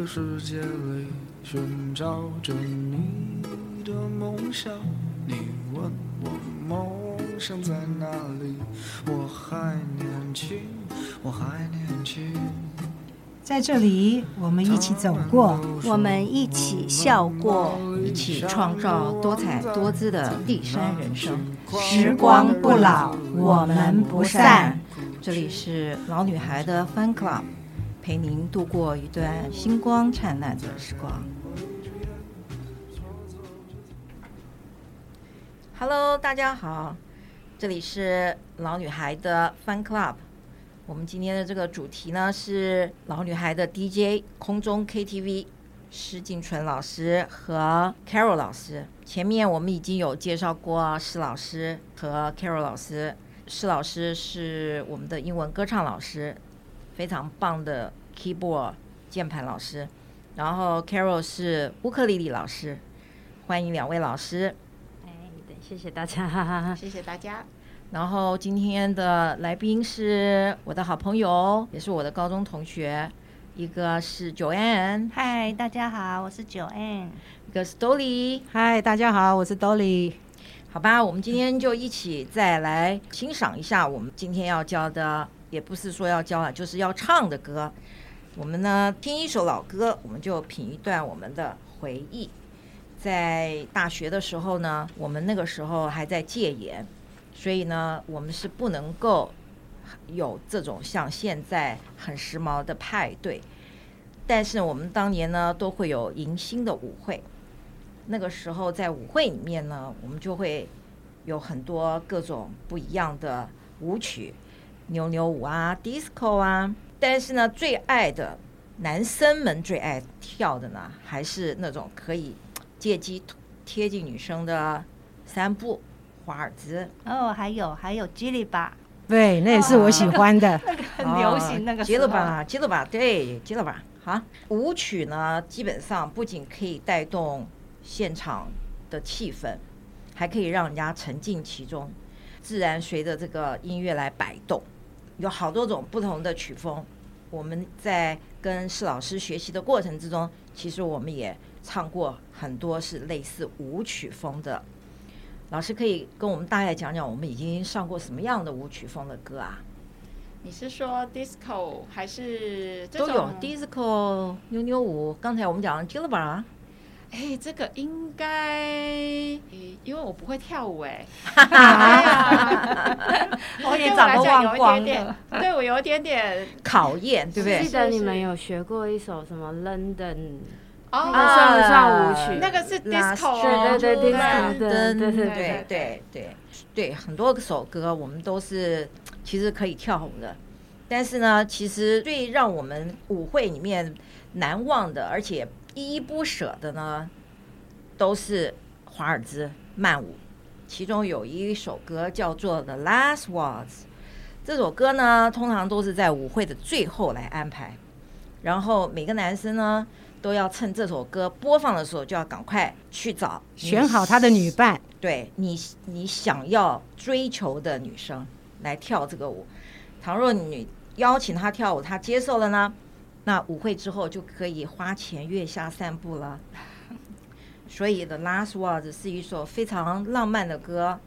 这个世界里寻找着你的梦想。你问我梦想在哪里？我还年轻，我还年轻。在这里，我们一起走过，我们一起笑过，一起创造多彩多姿的第三人生。时光不老，我们不散。这里是老女孩的 Fun Club，陪您度过一段星光灿烂的时光。Hello，大家好，这里是老女孩的 Fun Club。我们今天的这个主题呢，是老女孩的 DJ 空中 KTV，施静纯老师和 Carol 老师。前面我们已经有介绍过施老师和 Carol 老师。施老师是我们的英文歌唱老师，非常棒的 keyboard 键盘老师。然后 Carol 是乌克丽丽老师。欢迎两位老师。哎，对，谢谢大家，谢谢大家。然后今天的来宾是我的好朋友，也是我的高中同学，一个是 Joanne，嗨，大家好，我是 Joanne，一个是 Dolly，嗨，大家好，我是 Dolly。好吧，我们今天就一起再来欣赏一下我们今天要教的，也不是说要教啊，就是要唱的歌。我们呢，听一首老歌，我们就品一段我们的回忆。在大学的时候呢，我们那个时候还在戒严。所以呢，我们是不能够有这种像现在很时髦的派对，但是我们当年呢，都会有迎新的舞会。那个时候在舞会里面呢，我们就会有很多各种不一样的舞曲，扭扭舞啊，disco 啊。但是呢，最爱的男生们最爱跳的呢，还是那种可以借机贴近女生的三步。华尔兹哦，还有还有吉里巴，对，那也是我喜欢的，那个很流行那个吉里巴，吉里巴，对，吉里巴。好，舞曲呢，基本上不仅可以带动现场的气氛，还可以让人家沉浸其中，自然随着这个音乐来摆动。有好多种不同的曲风，我们在跟施老师学习的过程之中，其实我们也唱过很多是类似舞曲风的。老师可以跟我们大概讲讲，我们已经上过什么样的舞曲风的歌啊？你是说 disco 还是都有 disco 扭扭舞？刚才我们讲的 Gilbert，哎，这个应该，因为我不会跳舞 哎，长得忘光了，对我有一点点 考验，对不对？记得你们有学过一首什么 London？哦，算不算舞曲？那个是 disco，对对对，对对对对对对，很多首歌我们都是其实可以跳红的，但是呢，其实最让我们舞会里面难忘的，而且依依不舍的呢，都是华尔兹慢舞。其中有一首歌叫做《The Last Waltz》，这首歌呢，通常都是在舞会的最后来安排，然后每个男生呢。都要趁这首歌播放的时候，就要赶快去找选好他的女伴，对你你想要追求的女生来跳这个舞。倘若你邀请她跳舞，她接受了呢，那舞会之后就可以花前月下散步了。所以《The Last Words》是一首非常浪漫的歌。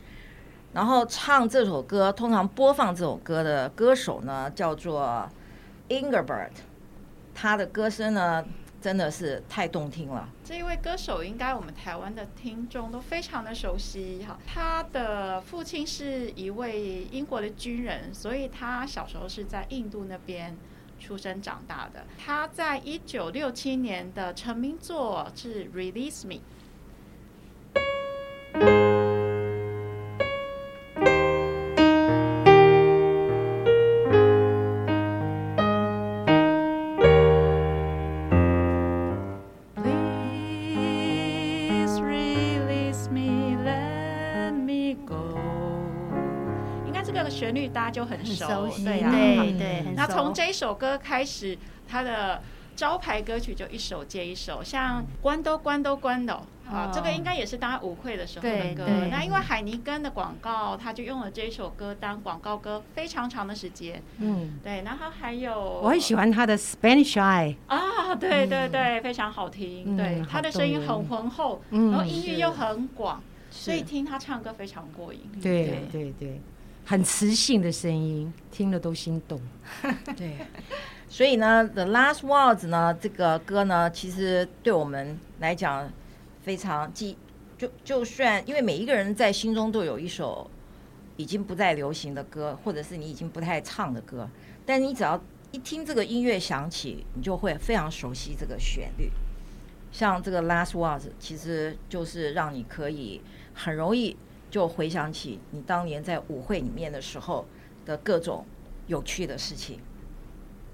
然后唱这首歌，通常播放这首歌的歌手呢，叫做 Ingerbert，他的歌声呢。真的是太动听了。这一位歌手应该我们台湾的听众都非常的熟悉哈。他的父亲是一位英国的军人，所以他小时候是在印度那边出生长大的。他在一九六七年的成名作是《Release Me》。大家就很熟，很熟悉，对呀、啊，对对。那从这一首歌开始，他的招牌歌曲就一首接一首，像《关都关都关都》啊，这个应该也是大家舞会的时候的歌。那因为海尼根的广告，他就用了这一首歌当广告歌，非常长的时间。嗯，对。然后还有，我很喜欢他的《Spanish Eye》啊。啊，对对对，非常好听。对，他的声音很浑厚，然后音域又很广，所以听他唱歌非常过瘾。对对对，很磁性的声音，听了都心动。对，所以呢，《The Last Words》呢，这个歌呢，其实对我们来讲非常记，就就算因为每一个人在心中都有一首已经不再流行的歌，或者是你已经不太唱的歌，但你只要。一听这个音乐响起，你就会非常熟悉这个旋律。像这个《Last Words》，其实就是让你可以很容易就回想起你当年在舞会里面的时候的各种有趣的事情。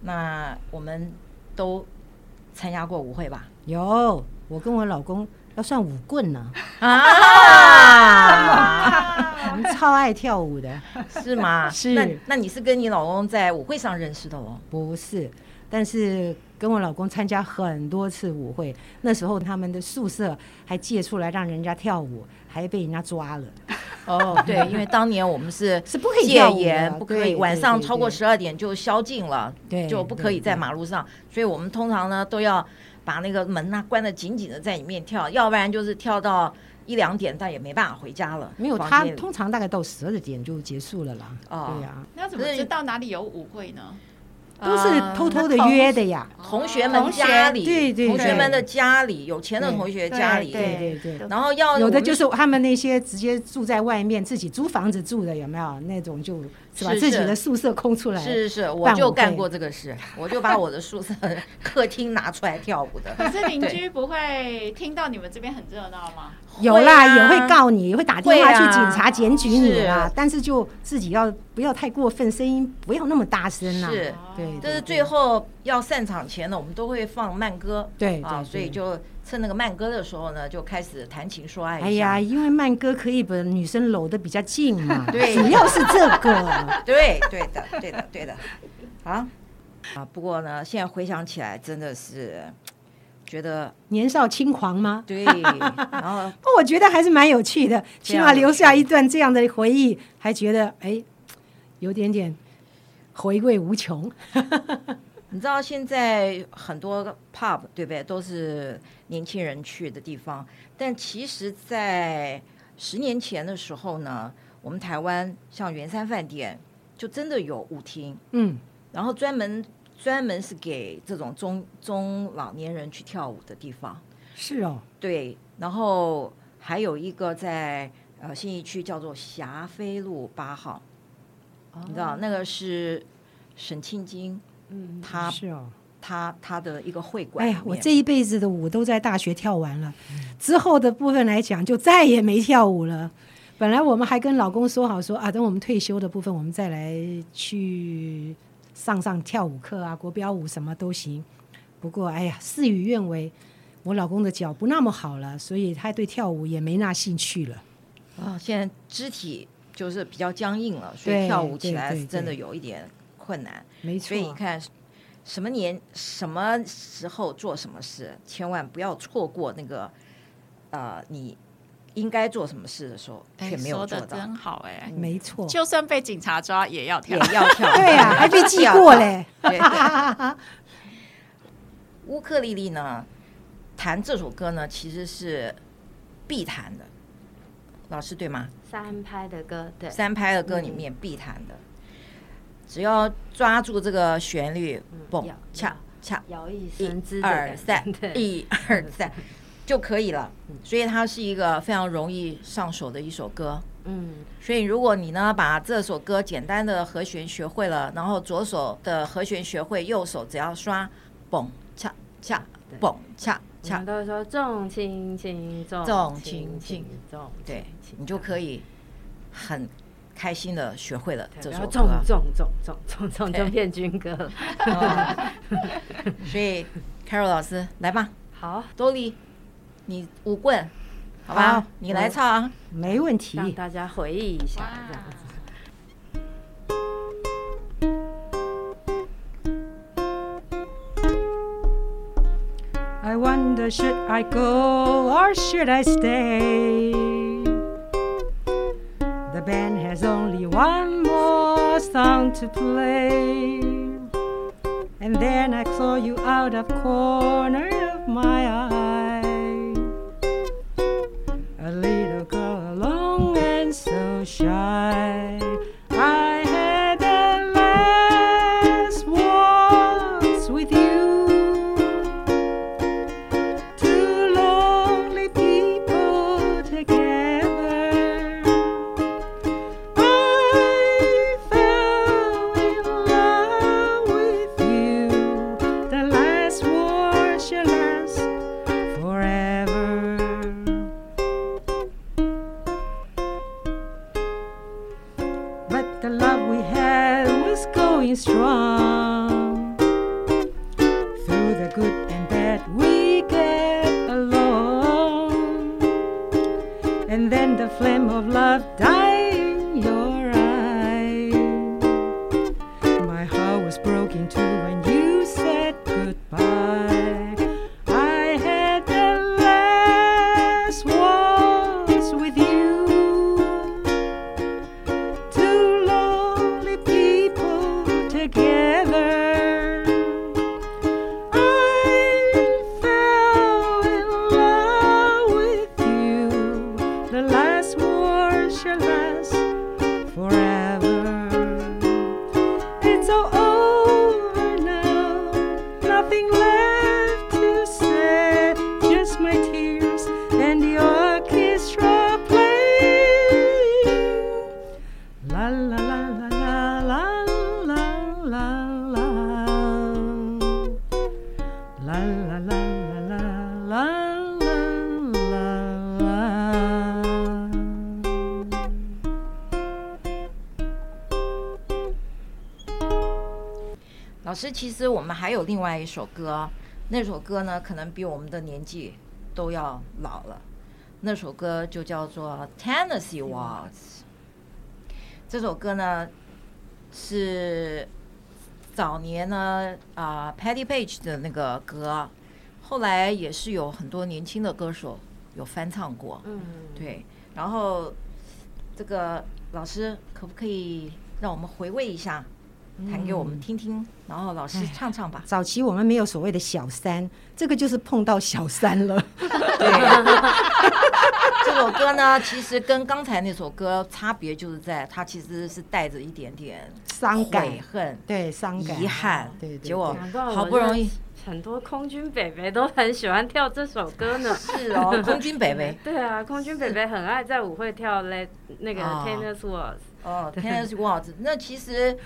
那我们都参加过舞会吧？有，我跟我老公要算舞棍呢。啊！我们超爱跳舞的，是吗？是。那那你是跟你老公在舞会上认识的哦？不是，但是跟我老公参加很多次舞会，那时候他们的宿舍还借出来让人家跳舞，还被人家抓了。哦，对，因为当年我们是 是不可以戒严，不可以晚上超过十二点就宵禁了，对，就不可以在马路上，所以我们通常呢都要把那个门呐关得紧紧的在里面跳，要不然就是跳到。一两点，但也没办法回家了。没有，他通常大概到十二点就结束了啦。哦，对呀。那怎么知道哪里有舞会呢？都是偷偷的约的呀。同学们家里，对对，同学们的家里，有钱的同学家里，对对对。然后要有的就是他们那些直接住在外面，自己租房子住的，有没有那种就？是把自己的宿舍空出来，是是是，我就干过这个事，我就把我的宿舍 客厅拿出来跳舞的。可是邻居不会听到你们这边很热闹吗？有啦，也会告你，也会打电话去警察检举你啦。但是就自己要不要太过分，声音不要那么大声呐。是，对。但是最后要散场前呢，我们都会放慢歌，对啊，所以就。趁那个慢歌的时候呢，就开始谈情说爱。哎呀，因为慢歌可以把女生搂得比较近嘛，对，主要是这个。对，对的，对的，对的。啊啊！不过呢，现在回想起来，真的是觉得年少轻狂吗？对。然后，我觉得还是蛮有趣的，起码留下一段这样的回忆，还觉得哎，有点点回味无穷。你知道现在很多 pub 对不对，都是年轻人去的地方。但其实，在十年前的时候呢，我们台湾像圆山饭店就真的有舞厅，嗯，然后专门专门是给这种中中老年人去跳舞的地方。是哦，对。然后还有一个在呃信义区叫做霞飞路八号，哦、你知道那个是沈庆金。嗯，他是哦，他他的一个会馆。哎呀，我这一辈子的舞都在大学跳完了，嗯、之后的部分来讲，就再也没跳舞了。本来我们还跟老公说好说啊，等我们退休的部分，我们再来去上上跳舞课啊，国标舞什么都行。不过哎呀，事与愿违，我老公的脚不那么好了，所以他对跳舞也没那兴趣了。啊，现在肢体就是比较僵硬了，所以跳舞起来是真的有一点困难。没错，所以你看，什么年、什么时候做什么事，千万不要错过那个，呃，你应该做什么事的时候，却没有做到。真好哎，没错，就算被警察抓也要跳，也要跳。对呀，还被 记过嘞。乌克丽丽呢，弹这首歌呢，其实是必弹的。老师对吗？三拍的歌，对，三拍的歌里面必弹的。只要抓住这个旋律，蹦恰恰，摇 一二三，一二三，就可以了。所以它是一个非常容易上手的一首歌。嗯，所以如果你呢把这首歌简单的和弦学会了，然后左手的和弦学会，右手只要刷蹦恰恰，蹦恰恰，都说重轻轻重重轻轻重，对，你就可以很。开心的学会了这首歌，重重重重重重就变军歌了。所以，Carol 老师来吧。好，Dolly，你舞棍，好吧，你来唱，没问题。让大家回忆一下，这样子。Wonder should I go or should I stay? The band has only one more song to play. And then I saw you out of corner of my eye. of. 老师，其实我们还有另外一首歌，那首歌呢，可能比我们的年纪都要老了。那首歌就叫做《Tennessee Waltz》。这首歌呢，是早年呢啊、Patty Page 的那个歌，后来也是有很多年轻的歌手有翻唱过。嗯，对，然后这个老师可不可以让我们回味一下，弹给我们听听，然后老师唱唱吧。早期我们没有所谓的小三，这个就是碰到小三了。对，这首歌呢，其实跟刚才那首歌差别就是在它其实是带着一点点伤感悔恨、对，伤感、遗憾。对对对结果好不容易很多空军北北都很喜欢跳这首歌呢。是哦，空军北北。对啊，空军北北很爱在舞会跳嘞那个哦 Taylor Swift。哦，Tennessee Waltz。那其实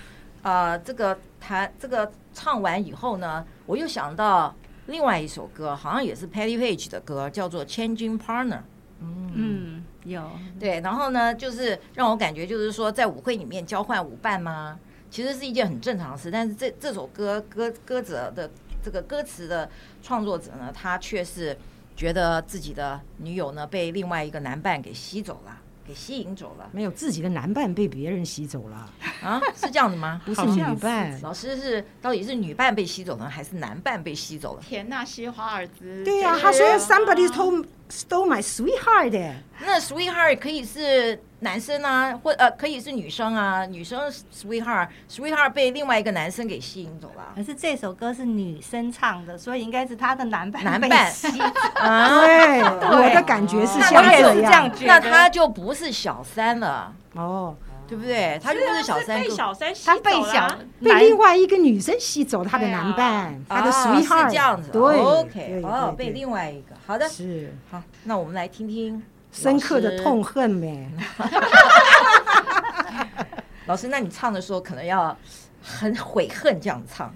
呃，这个弹这个唱完以后呢，我又想到另外一首歌，好像也是 Patty Page 的歌，叫做《Changing Partner》。嗯，有，对，然后呢，就是让我感觉就是说，在舞会里面交换舞伴嘛，其实是一件很正常的事。但是这这首歌歌歌者的这个歌词的创作者呢，他却是觉得自己的女友呢被另外一个男伴给吸走了，给吸引走了没有自己的男伴被别人吸走了，啊？是这样子吗？不是女伴。老师是到底是女伴被吸走了，还是男伴被吸走了？田纳西·华尔兹。对呀、啊，他说 somebody stole stole my sweetheart。那 sweetheart 可以是男生啊，或呃可以是女生啊，女生 sweetheart sweetheart 被另外一个男生给吸引走了。可是这首歌是女生唱的，所以应该是她的男伴男伴。吸。对，我的感觉是像这样那他就不是小三了，哦，对不对？他就不是小三，被小三吸她被走了小被另外一个女生吸走他的男伴，他的啊 sweetheart，、是这样子。对 OK，哦，被另外一个。好的，是。好，那我们来听听深刻的痛恨呗。老师，那你唱的时候可能要很悔恨这样唱。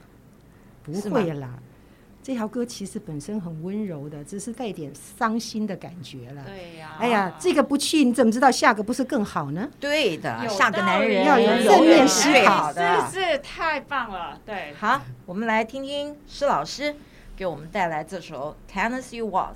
不会啦，这条歌其实本身很温柔的，只是带点伤心的感觉了。对呀、哎呀，这个不去，你怎么知道下个不是更好呢？对的，下个男人要有正面思考好的。是是太棒了，对。好，我们来听听施老师给我们带来这首《Tennessee Waltz》。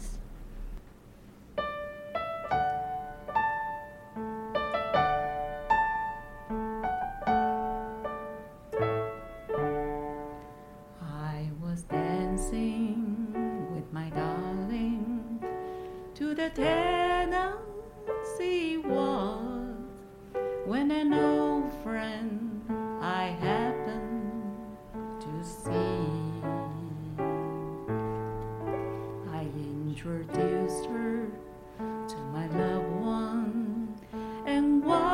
and why.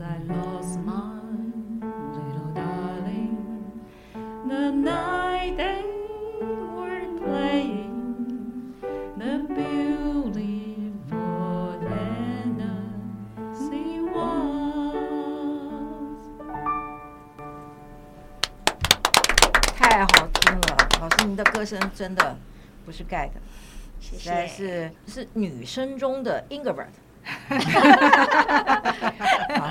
I lost my little darling the night they were playing the beautiful Tennessee waltz. 太好听了，老师，您的歌声真的不是盖的。是是女生中的 Ingrid。好，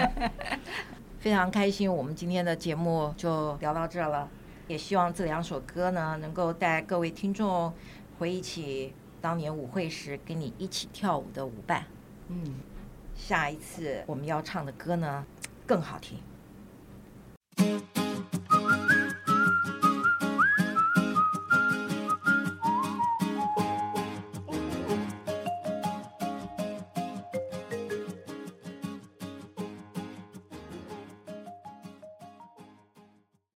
非常开心，我们今天的节目就聊到这了。也希望这两首歌呢，能够带各位听众回忆起当年舞会时跟你一起跳舞的舞伴。嗯，下一次我们要唱的歌呢，更好听。